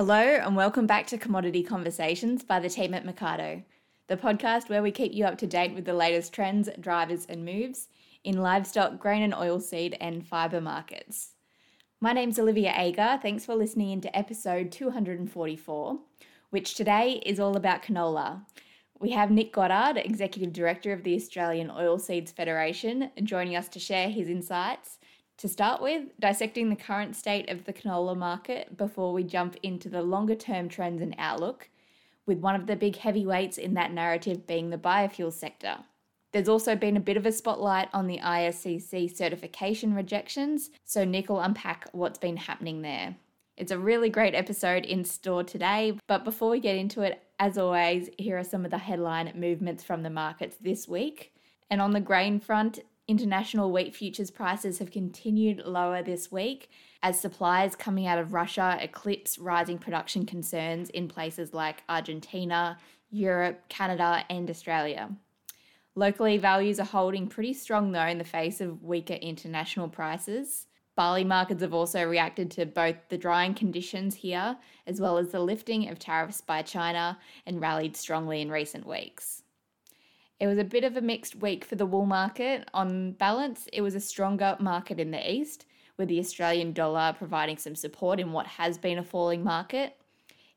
Hello, and welcome back to Commodity Conversations by the team at Mercado, the podcast where we keep you up to date with the latest trends, drivers, and moves in livestock, grain and oilseed, and fibre markets. My name's Olivia Agar. Thanks for listening into episode 244, which today is all about canola. We have Nick Goddard, Executive Director of the Australian Oilseeds Federation, joining us to share his insights to start with, dissecting the current state of the canola market before we jump into the longer term trends and outlook, with one of the big heavyweights in that narrative being the biofuel sector. There's also been a bit of a spotlight on the ISCC certification rejections, so Nick will unpack what's been happening there. It's a really great episode in store today, but before we get into it, as always, here are some of the headline movements from the markets this week. And on the grain front, International wheat futures prices have continued lower this week as supplies coming out of Russia eclipse rising production concerns in places like Argentina, Europe, Canada, and Australia. Locally, values are holding pretty strong though in the face of weaker international prices. Barley markets have also reacted to both the drying conditions here as well as the lifting of tariffs by China and rallied strongly in recent weeks. It was a bit of a mixed week for the wool market. On balance, it was a stronger market in the east, with the Australian dollar providing some support in what has been a falling market.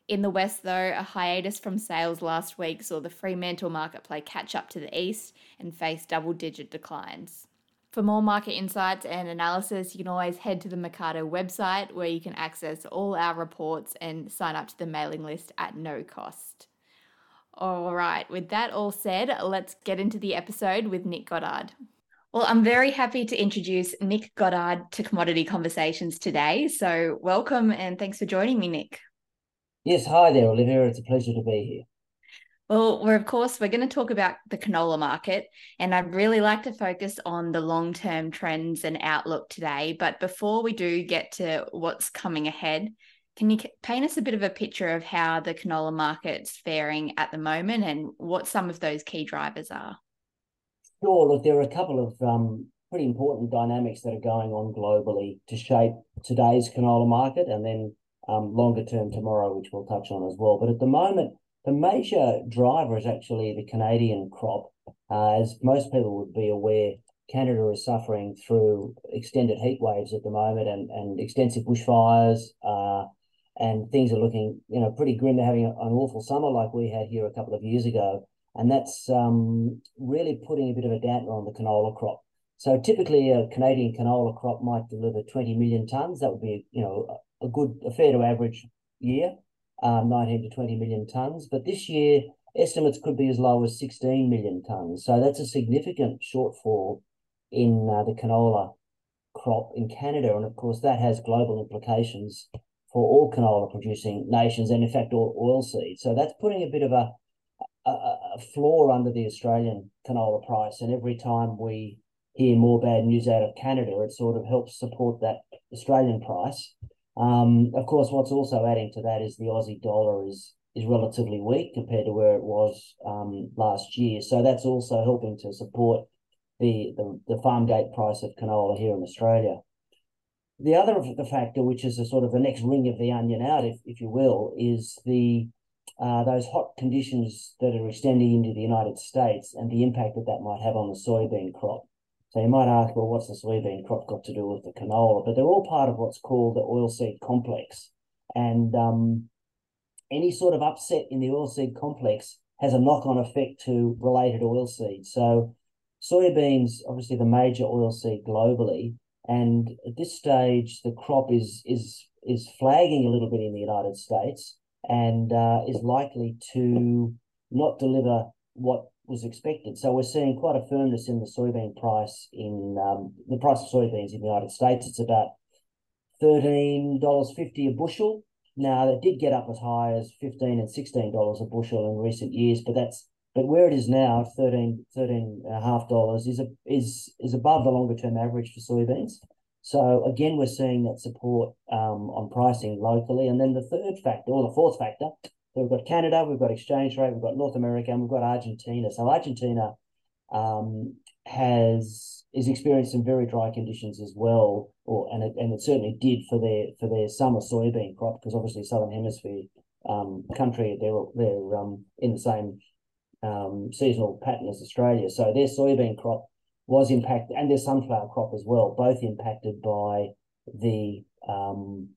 In the west, though, a hiatus from sales last week saw the Fremantle market play catch up to the east and face double digit declines. For more market insights and analysis, you can always head to the Mercado website where you can access all our reports and sign up to the mailing list at no cost. All right, with that all said, let's get into the episode with Nick Goddard. Well, I'm very happy to introduce Nick Goddard to Commodity Conversations today. So, welcome and thanks for joining me, Nick. Yes, hi there, Olivia. It's a pleasure to be here. Well, we're of course we're going to talk about the canola market, and I'd really like to focus on the long-term trends and outlook today. But before we do get to what's coming ahead, can you paint us a bit of a picture of how the canola market's faring at the moment and what some of those key drivers are? Sure. Look, there are a couple of um, pretty important dynamics that are going on globally to shape today's canola market and then um, longer term tomorrow, which we'll touch on as well. But at the moment, the major driver is actually the Canadian crop. Uh, as most people would be aware, Canada is suffering through extended heat waves at the moment and, and extensive bushfires. Uh, and things are looking, you know, pretty grim. They're having an awful summer like we had here a couple of years ago, and that's um, really putting a bit of a damper on the canola crop. So typically, a Canadian canola crop might deliver 20 million tons. That would be, you know, a good, a fair to average year, um, 19 to 20 million tons. But this year, estimates could be as low as 16 million tons. So that's a significant shortfall in uh, the canola crop in Canada, and of course that has global implications for all canola producing nations and in fact all oilseed. So that's putting a bit of a, a, a floor under the Australian canola price. And every time we hear more bad news out of Canada, it sort of helps support that Australian price. Um, of course, what's also adding to that is the Aussie dollar is is relatively weak compared to where it was um, last year. So that's also helping to support the, the, the farm gate price of canola here in Australia. The other the factor, which is a sort of the next ring of the onion out, if, if you will, is the uh, those hot conditions that are extending into the United States and the impact that that might have on the soybean crop. So you might ask, well, what's the soybean crop got to do with the canola? But they're all part of what's called the oilseed complex. And um, any sort of upset in the oilseed complex has a knock-on effect to related oilseeds. So soybeans, obviously the major oilseed globally, and at this stage, the crop is is is flagging a little bit in the United States and uh, is likely to not deliver what was expected. So we're seeing quite a firmness in the soybean price in um, the price of soybeans in the United States. It's about thirteen dollars fifty a bushel. Now that did get up as high as fifteen and sixteen dollars a bushel in recent years, but that's but where it is now, 13, 13 and a half dollars is a, is is above the longer term average for soybeans. So again, we're seeing that support um, on pricing locally. And then the third factor, or the fourth factor, we've got Canada, we've got exchange rate, we've got North America, and we've got Argentina. So Argentina um, has is experiencing very dry conditions as well. or and it, and it certainly did for their for their summer soybean crop because obviously southern hemisphere um, country they're they're um, in the same um, seasonal pattern as Australia. So their soybean crop was impacted, and their sunflower crop as well, both impacted by the um,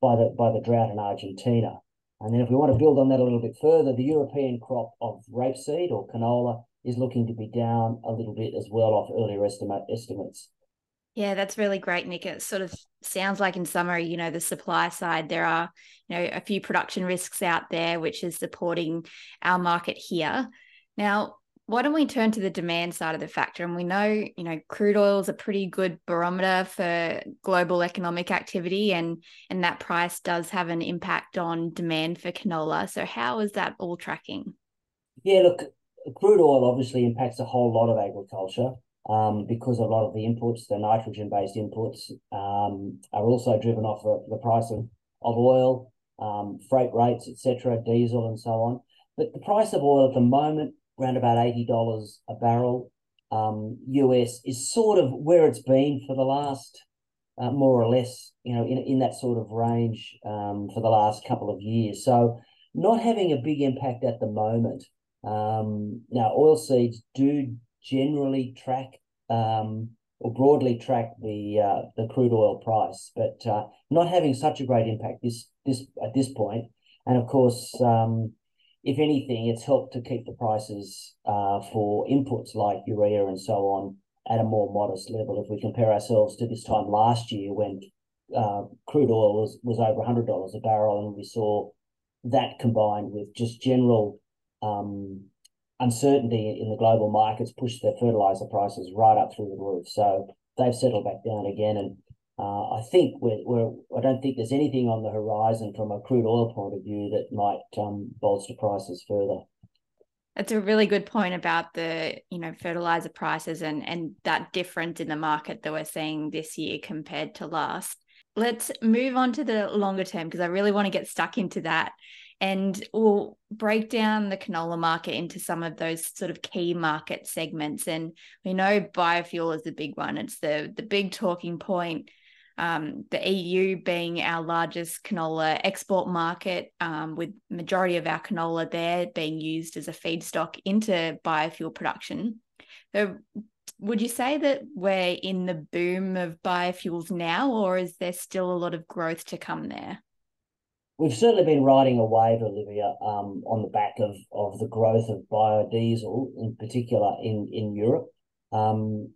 by the by the drought in Argentina. And then if we want to build on that a little bit further, the European crop of rapeseed or canola is looking to be down a little bit as well off earlier estimate estimates. Yeah, that's really great, Nick. It sort of sounds like, in summary, you know, the supply side, there are, you know, a few production risks out there, which is supporting our market here. Now, why don't we turn to the demand side of the factor? And we know, you know, crude oil is a pretty good barometer for global economic activity, and and that price does have an impact on demand for canola. So, how is that all tracking? Yeah, look, crude oil obviously impacts a whole lot of agriculture um, because a lot of the inputs, the nitrogen based inputs, um, are also driven off the, the price of, of oil, um, freight rates, etc., diesel, and so on. But the price of oil at the moment, around about $80 a barrel US, um, is sort of where it's been for the last, uh, more or less, you know, in, in that sort of range um, for the last couple of years. So, not having a big impact at the moment. Um, now, oil seeds do generally track um, or broadly track the uh, the crude oil price, but uh, not having such a great impact this this at this point. And of course, um, if anything, it's helped to keep the prices uh, for inputs like urea and so on at a more modest level. If we compare ourselves to this time last year when uh, crude oil was was over hundred dollars a barrel, and we saw that combined with just general um, uncertainty in the global markets pushed the fertilizer prices right up through the roof. So they've settled back down again, and uh, I think we're, we're I don't think there's anything on the horizon from a crude oil point of view that might um, bolster prices further. That's a really good point about the you know fertilizer prices and and that difference in the market that we're seeing this year compared to last. Let's move on to the longer term because I really want to get stuck into that and we'll break down the canola market into some of those sort of key market segments. And we know biofuel is the big one. It's the the big talking point. Um, the EU being our largest canola export market, um, with majority of our canola there being used as a feedstock into biofuel production. So, would you say that we're in the boom of biofuels now, or is there still a lot of growth to come there? We've certainly been riding a wave, Olivia, um, on the back of of the growth of biodiesel, in particular in in Europe. Um,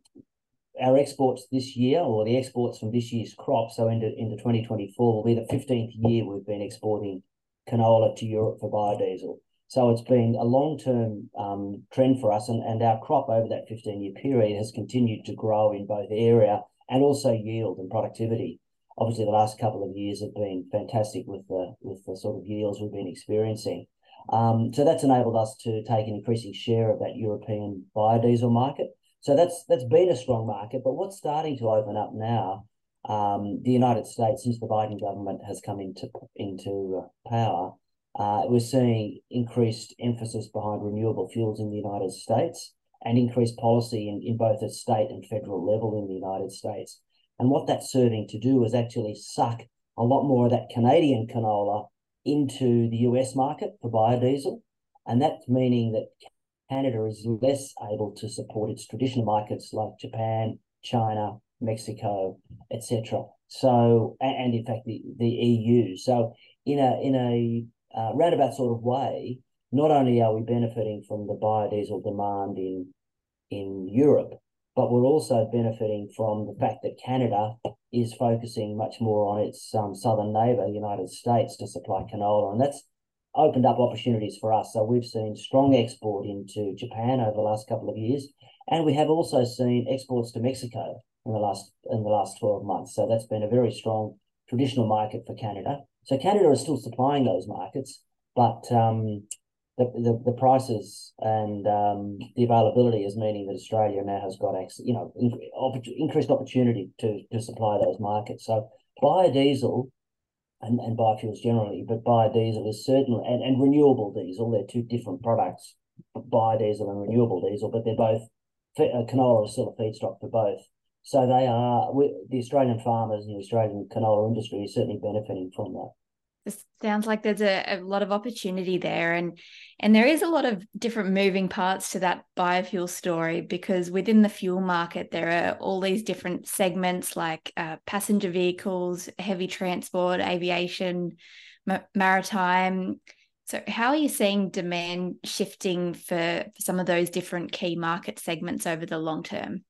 our exports this year, or the exports from this year's crop, so into into twenty twenty four, will be the fifteenth year we've been exporting canola to Europe for biodiesel. So it's been a long term um, trend for us, and, and our crop over that fifteen year period has continued to grow in both area and also yield and productivity obviously the last couple of years have been fantastic with the with the sort of yields we've been experiencing. Um, so that's enabled us to take an increasing share of that European biodiesel market. So that's that's been a strong market. But what's starting to open up now, um, the United States, since the Biden government has come into into power, uh, we're seeing increased emphasis behind renewable fuels in the United States and increased policy in, in both a state and federal level in the United States. And what that's serving to do is actually suck a lot more of that Canadian canola into the US market for biodiesel. And that's meaning that Canada is less able to support its traditional markets like Japan, China, Mexico, etc. So, and in fact, the, the EU. So, in a in a uh, roundabout sort of way, not only are we benefiting from the biodiesel demand in in Europe, but we're also benefiting from the fact that Canada is focusing much more on its um, southern neighbour, the United States, to supply canola, and that's opened up opportunities for us. So we've seen strong export into Japan over the last couple of years, and we have also seen exports to Mexico in the last in the last twelve months. So that's been a very strong traditional market for Canada. So Canada is still supplying those markets, but um, the, the, the prices and um, the availability is meaning that Australia now has got access, you know, in, increased opportunity to, to supply those markets. So biodiesel and, and biofuels generally, but biodiesel is certainly, and, and renewable diesel, they're two different products, biodiesel and renewable diesel, but they're both, uh, canola is still a feedstock for both. So they are the Australian farmers and the Australian canola industry is certainly benefiting from that. This sounds like there's a, a lot of opportunity there, and and there is a lot of different moving parts to that biofuel story because within the fuel market there are all these different segments like uh, passenger vehicles, heavy transport, aviation, ma- maritime. So, how are you seeing demand shifting for, for some of those different key market segments over the long term?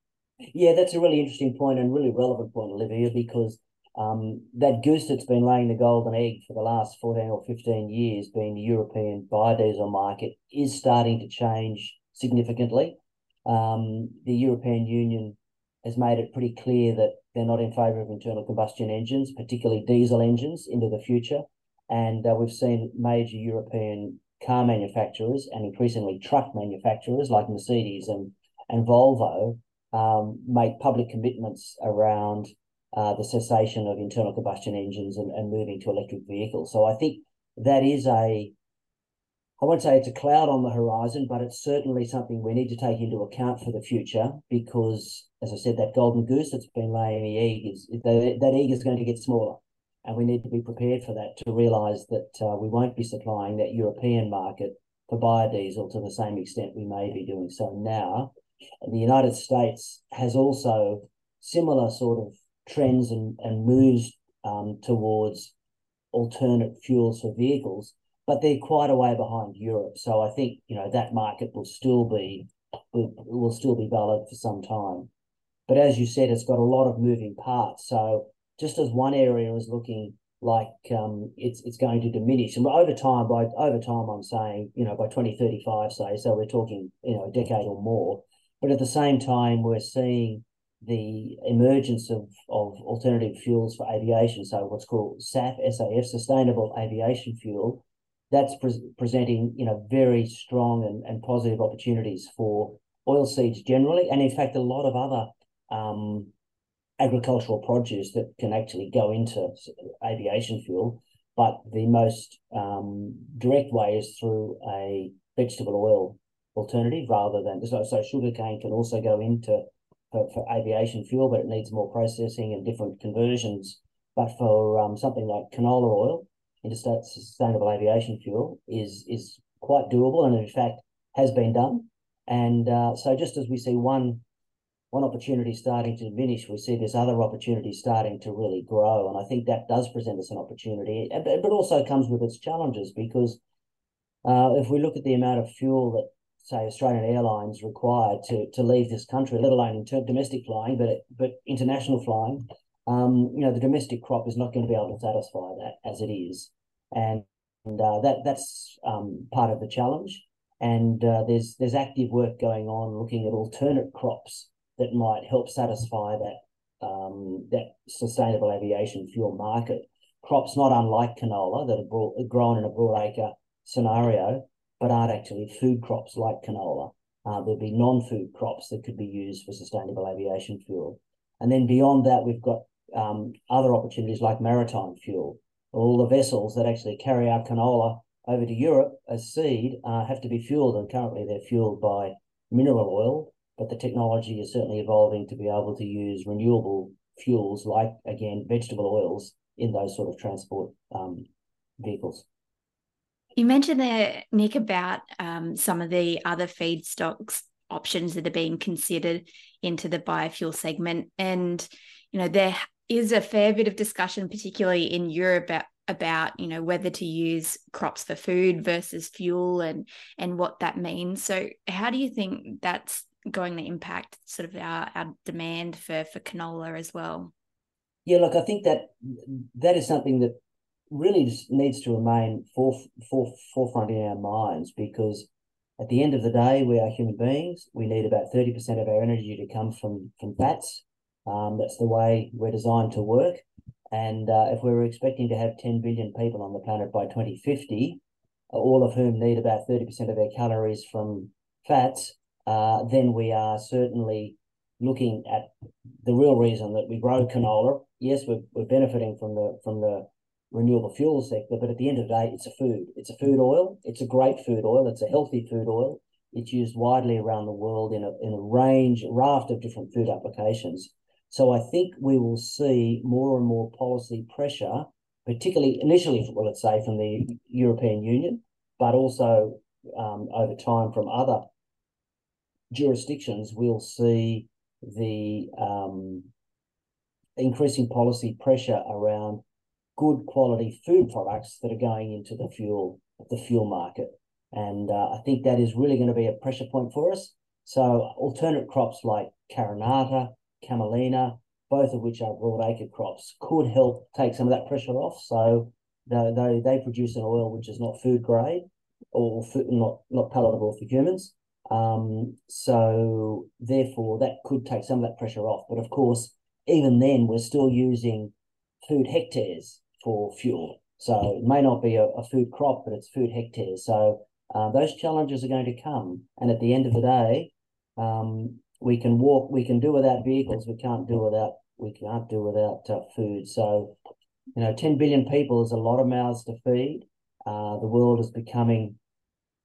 Yeah, that's a really interesting point and really relevant point, Olivia, because um, that goose that's been laying the golden egg for the last 14 or 15 years, being the European biodiesel market, is starting to change significantly. Um, the European Union has made it pretty clear that they're not in favour of internal combustion engines, particularly diesel engines, into the future. And uh, we've seen major European car manufacturers and increasingly truck manufacturers like Mercedes and, and Volvo um, make public commitments around uh, the cessation of internal combustion engines and, and moving to electric vehicles. So I think that is a, I won't say it's a cloud on the horizon, but it's certainly something we need to take into account for the future because, as I said, that golden goose that's been laying the egg is that, that egg is going to get smaller. And we need to be prepared for that to realise that uh, we won't be supplying that European market for biodiesel to the same extent we may be doing so now. And the United States has also similar sort of trends and, and moves um, towards alternate fuels for vehicles, but they're quite a way behind Europe. So I think you know that market will still be will, will still be valid for some time. But as you said, it's got a lot of moving parts. So just as one area is looking like um, it's it's going to diminish, and over time, by over time, I'm saying you know by 2035, say, so we're talking you know a decade or more. But at the same time, we're seeing the emergence of, of alternative fuels for aviation, so what's called SAF, SAF, Sustainable Aviation Fuel, that's pre- presenting you know very strong and, and positive opportunities for oilseeds generally, and in fact a lot of other um, agricultural produce that can actually go into aviation fuel. But the most um, direct way is through a vegetable oil alternative rather than so, so sugarcane can also go into for, for aviation fuel, but it needs more processing and different conversions. But for um, something like canola oil, interstate sustainable aviation fuel is is quite doable, and in fact has been done. And uh, so, just as we see one one opportunity starting to diminish, we see this other opportunity starting to really grow. And I think that does present us an opportunity, but also comes with its challenges because uh, if we look at the amount of fuel that say Australian Airlines required to to leave this country, let alone domestic flying, but but international flying, um, you know, the domestic crop is not going to be able to satisfy that as it is, and, and uh, that that's um, part of the challenge. And uh, there's there's active work going on looking at alternate crops that might help satisfy that um, that sustainable aviation fuel market. Crops not unlike canola that are grown in a broadacre scenario, but aren't actually food crops like canola. Uh, there'd be non-food crops that could be used for sustainable aviation fuel. And then beyond that, we've got um, other opportunities like maritime fuel. All the vessels that actually carry our canola over to Europe as seed uh, have to be fueled, and currently they're fueled by mineral oil. But the technology is certainly evolving to be able to use renewable fuels, like again vegetable oils, in those sort of transport um, vehicles. You mentioned there, Nick, about um, some of the other feedstocks options that are being considered into the biofuel segment. And, you know, there is a fair bit of discussion, particularly in Europe, about, about you know whether to use crops for food versus fuel and and what that means so how do you think that's going to impact sort of our, our demand for for canola as well yeah look i think that that is something that really needs to remain forth, forth, forefront in our minds because at the end of the day, we are human beings. We need about 30% of our energy to come from, from fats. Um, that's the way we're designed to work. And uh, if we were expecting to have 10 billion people on the planet by 2050, all of whom need about 30% of their calories from fats, uh, then we are certainly looking at the real reason that we grow canola. Yes, we're, we're benefiting from the from the renewable fuel sector, but at the end of the day, it's a food. It's a food oil. It's a great food oil. It's a healthy food oil. It's used widely around the world in a, in a range, raft of different food applications. So I think we will see more and more policy pressure, particularly initially, well, let's say from the European Union, but also um, over time from other jurisdictions, we'll see the um, increasing policy pressure around good quality food products that are going into the fuel the fuel market, and uh, I think that is really going to be a pressure point for us. So alternate crops like Carinata, Camelina, both of which are broadacre crops, could help take some of that pressure off. So they, they, they produce an oil which is not food grade or food, not not palatable for humans. Um, so therefore, that could take some of that pressure off. But of course, even then, we're still using food hectares for fuel. So it may not be a, a food crop, but it's food hectares. So uh, those challenges are going to come. And at the end of the day, um, we can walk, we can do without vehicles. We can't do without we can't do without uh, food. So, you know, 10 billion people is a lot of mouths to feed. Uh, the world is becoming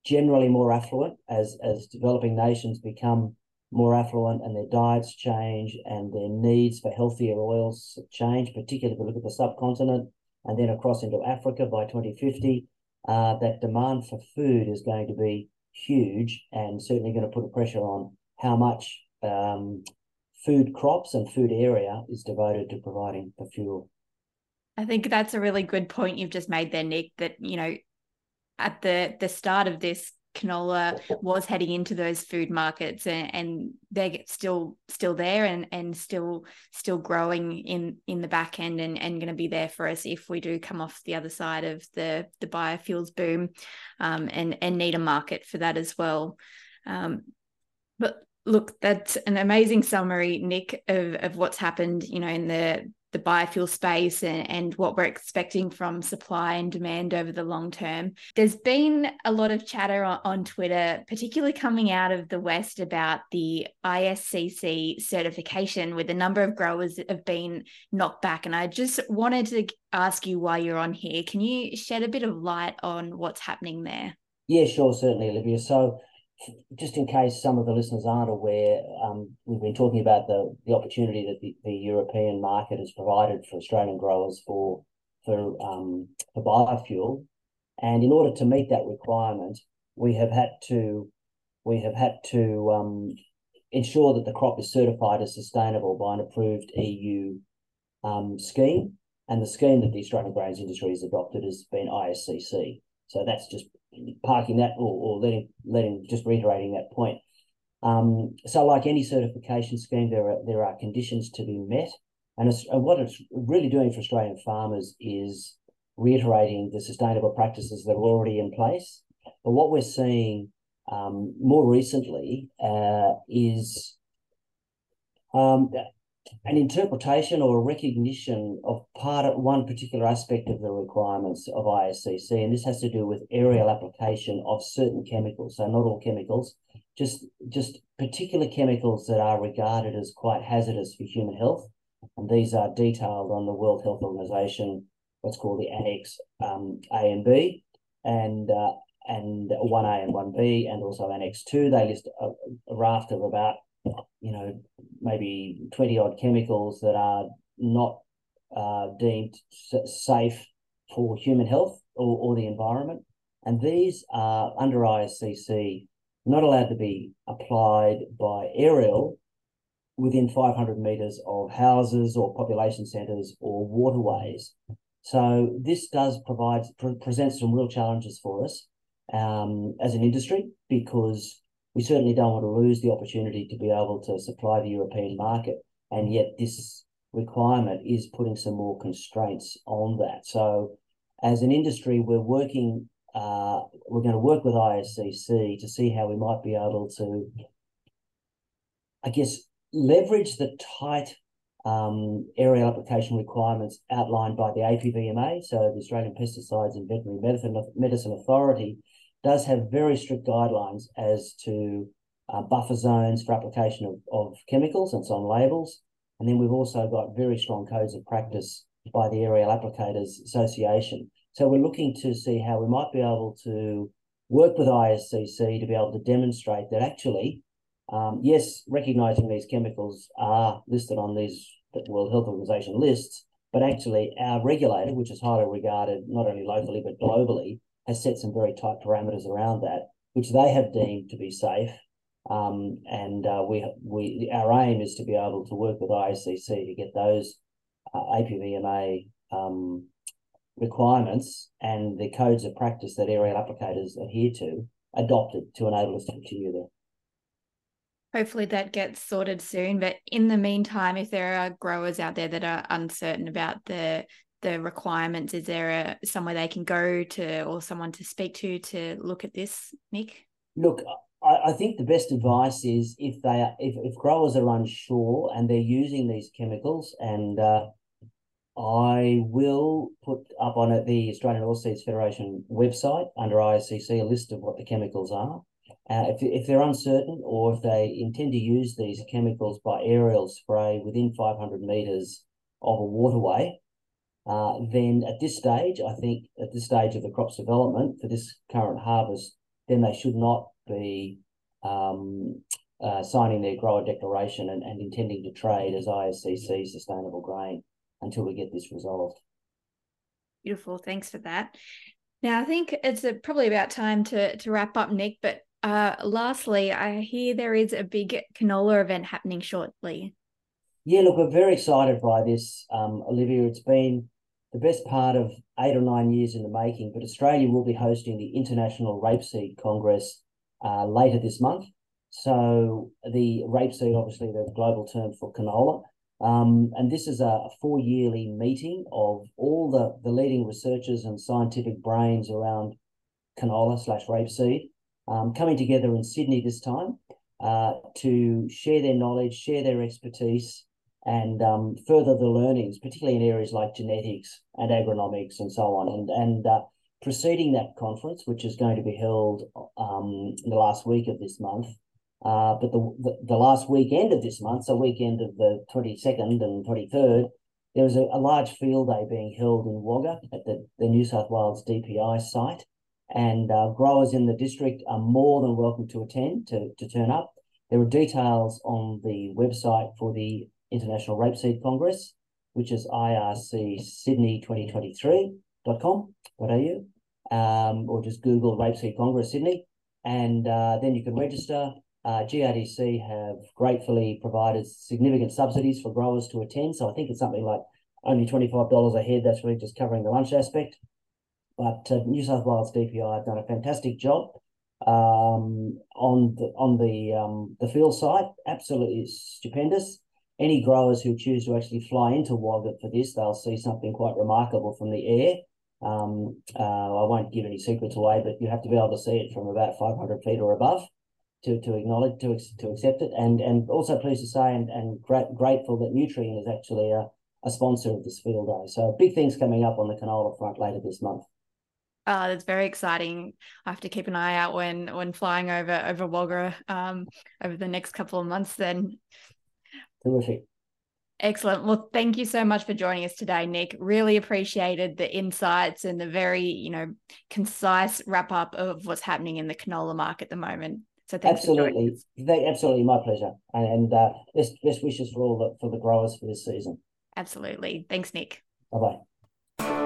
generally more affluent as as developing nations become more affluent and their diets change and their needs for healthier oils change, particularly if we look at the subcontinent and then across into Africa by 2050. Uh, that demand for food is going to be huge and certainly going to put a pressure on how much um, food crops and food area is devoted to providing the fuel. I think that's a really good point you've just made there, Nick, that, you know, at the the start of this canola was heading into those food markets and, and they're still still there and and still still growing in in the back end and, and going to be there for us if we do come off the other side of the the biofuels boom um, and and need a market for that as well. Um, but look that's an amazing summary nick of, of what's happened you know in the the biofuel space and, and what we're expecting from supply and demand over the long term. There's been a lot of chatter on, on Twitter, particularly coming out of the West, about the ISCC certification, with a number of growers have been knocked back. And I just wanted to ask you why you're on here. Can you shed a bit of light on what's happening there? Yeah, sure, certainly, Olivia. So just in case some of the listeners aren't aware, um, we've been talking about the, the opportunity that the, the European market has provided for Australian growers for for um, for biofuel, and in order to meet that requirement, we have had to we have had to um, ensure that the crop is certified as sustainable by an approved EU um, scheme, and the scheme that the Australian grains industry has adopted has been ISCC. So that's just parking that or, or letting letting just reiterating that point. Um, so, like any certification scheme, there are there are conditions to be met, and, and what it's really doing for Australian farmers is reiterating the sustainable practices that are already in place. But what we're seeing um, more recently uh, is um, an interpretation or a recognition of part of one particular aspect of the requirements of ISCC, and this has to do with aerial application of certain chemicals. So not all chemicals, just just particular chemicals that are regarded as quite hazardous for human health, and these are detailed on the World Health Organization, what's called the Annex um, A and B, and uh, and one A and one B, and also Annex Two. They list a, a raft of about you know, maybe 20 odd chemicals that are not uh, deemed safe for human health or, or the environment. And these are under ISCC not allowed to be applied by aerial within 500 metres of houses or population centres or waterways. So this does provide pre- presents some real challenges for us um, as an industry because we certainly don't want to lose the opportunity to be able to supply the European market. And yet, this requirement is putting some more constraints on that. So, as an industry, we're working. Uh, we're going to work with ISCC to see how we might be able to, I guess, leverage the tight um, aerial application requirements outlined by the APVMA, so the Australian Pesticides and Veterinary Medicine, Medicine Authority, does have very strict guidelines as to uh, buffer zones for application of, of chemicals and it's on labels. And then we've also got very strong codes of practice by the Aerial Applicators Association. So we're looking to see how we might be able to work with ISCC to be able to demonstrate that actually Um, yes, recognizing these chemicals are listed on these World Health Organization lists, but actually our regulator, which is highly regarded not only locally but globally, has set some very tight parameters around that, which they have deemed to be safe. Um, and uh, we we our aim is to be able to work with ISCC to get those uh, APVMA um, requirements and the codes of practice that aerial applicators adhere to adopted to enable us to continue there hopefully that gets sorted soon. But in the meantime, if there are growers out there that are uncertain about the the requirements, is there a somewhere they can go to or someone to speak to to look at this, Nick? Look, I, I think the best advice is if they are if, if growers are unsure and they're using these chemicals and uh, I will put up on it the Australian Oilseeds Federation website under ISCC a list of what the chemicals are. Uh, if, if they're uncertain or if they intend to use these chemicals by aerial spray within 500 metres of a waterway, uh, then at this stage, I think at this stage of the crop's development for this current harvest, then they should not be um, uh, signing their grower declaration and, and intending to trade as ISCC sustainable grain until we get this resolved. Beautiful. Thanks for that. Now, I think it's a, probably about time to, to wrap up, Nick, but uh, lastly, I hear there is a big canola event happening shortly. Yeah, look, we're very excited by this, um, Olivia. It's been the best part of eight or nine years in the making, but Australia will be hosting the International Rapeseed Congress uh, later this month. So the rapeseed, obviously the global term for canola, um, and this is a four yearly meeting of all the, the leading researchers and scientific brains around canola slash rapeseed um, coming together in Sydney this time uh, to share their knowledge, share their expertise, and um, further the learnings, particularly in areas like genetics and agronomics and so on. And and uh, preceding that conference, which is going to be held um, in the last week of this month, uh, but the, the, the last weekend of this month, so weekend of the twenty second and twenty third, there was a, a, large field day being held in Wagga at the, the New South Wales DPI site and uh, growers in the district are more than welcome to attend, to, to turn up. There are details on the website for the International Rapeseed Congress, which is ircsydney2023.com.au, um, or just Google Rapeseed Congress Sydney, and uh, then you can register. Uh, GRDC have gratefully provided significant subsidies for growers to attend, so I think it's something like only $25 a head. That's really just covering the lunch aspect. But uh, New South Wales DPI have done a fantastic job um, on the on the um, the field site. Absolutely stupendous. Any growers who choose to actually fly into Wagga for this, they'll see something quite remarkable from the air. Um, uh, I won't give any secrets away, but you have to be able to see it from about 500 feet or above to, to acknowledge, to, to accept it. And and also pleased to say and, and gra- grateful that Nutrien is actually a, a sponsor of this field day. So big things coming up on the canola front later this month. Uh, that's very exciting. I have to keep an eye out when when flying over over Wagga um, over the next couple of months. Then, terrific. Excellent. Well, thank you so much for joining us today, Nick. Really appreciated the insights and the very, you know, concise wrap up of what's happening in the canola market at the moment. So thanks absolutely, absolutely, my pleasure, and, and uh, best best wishes for all the for the growers for this season. Absolutely. Thanks, Nick. Bye bye.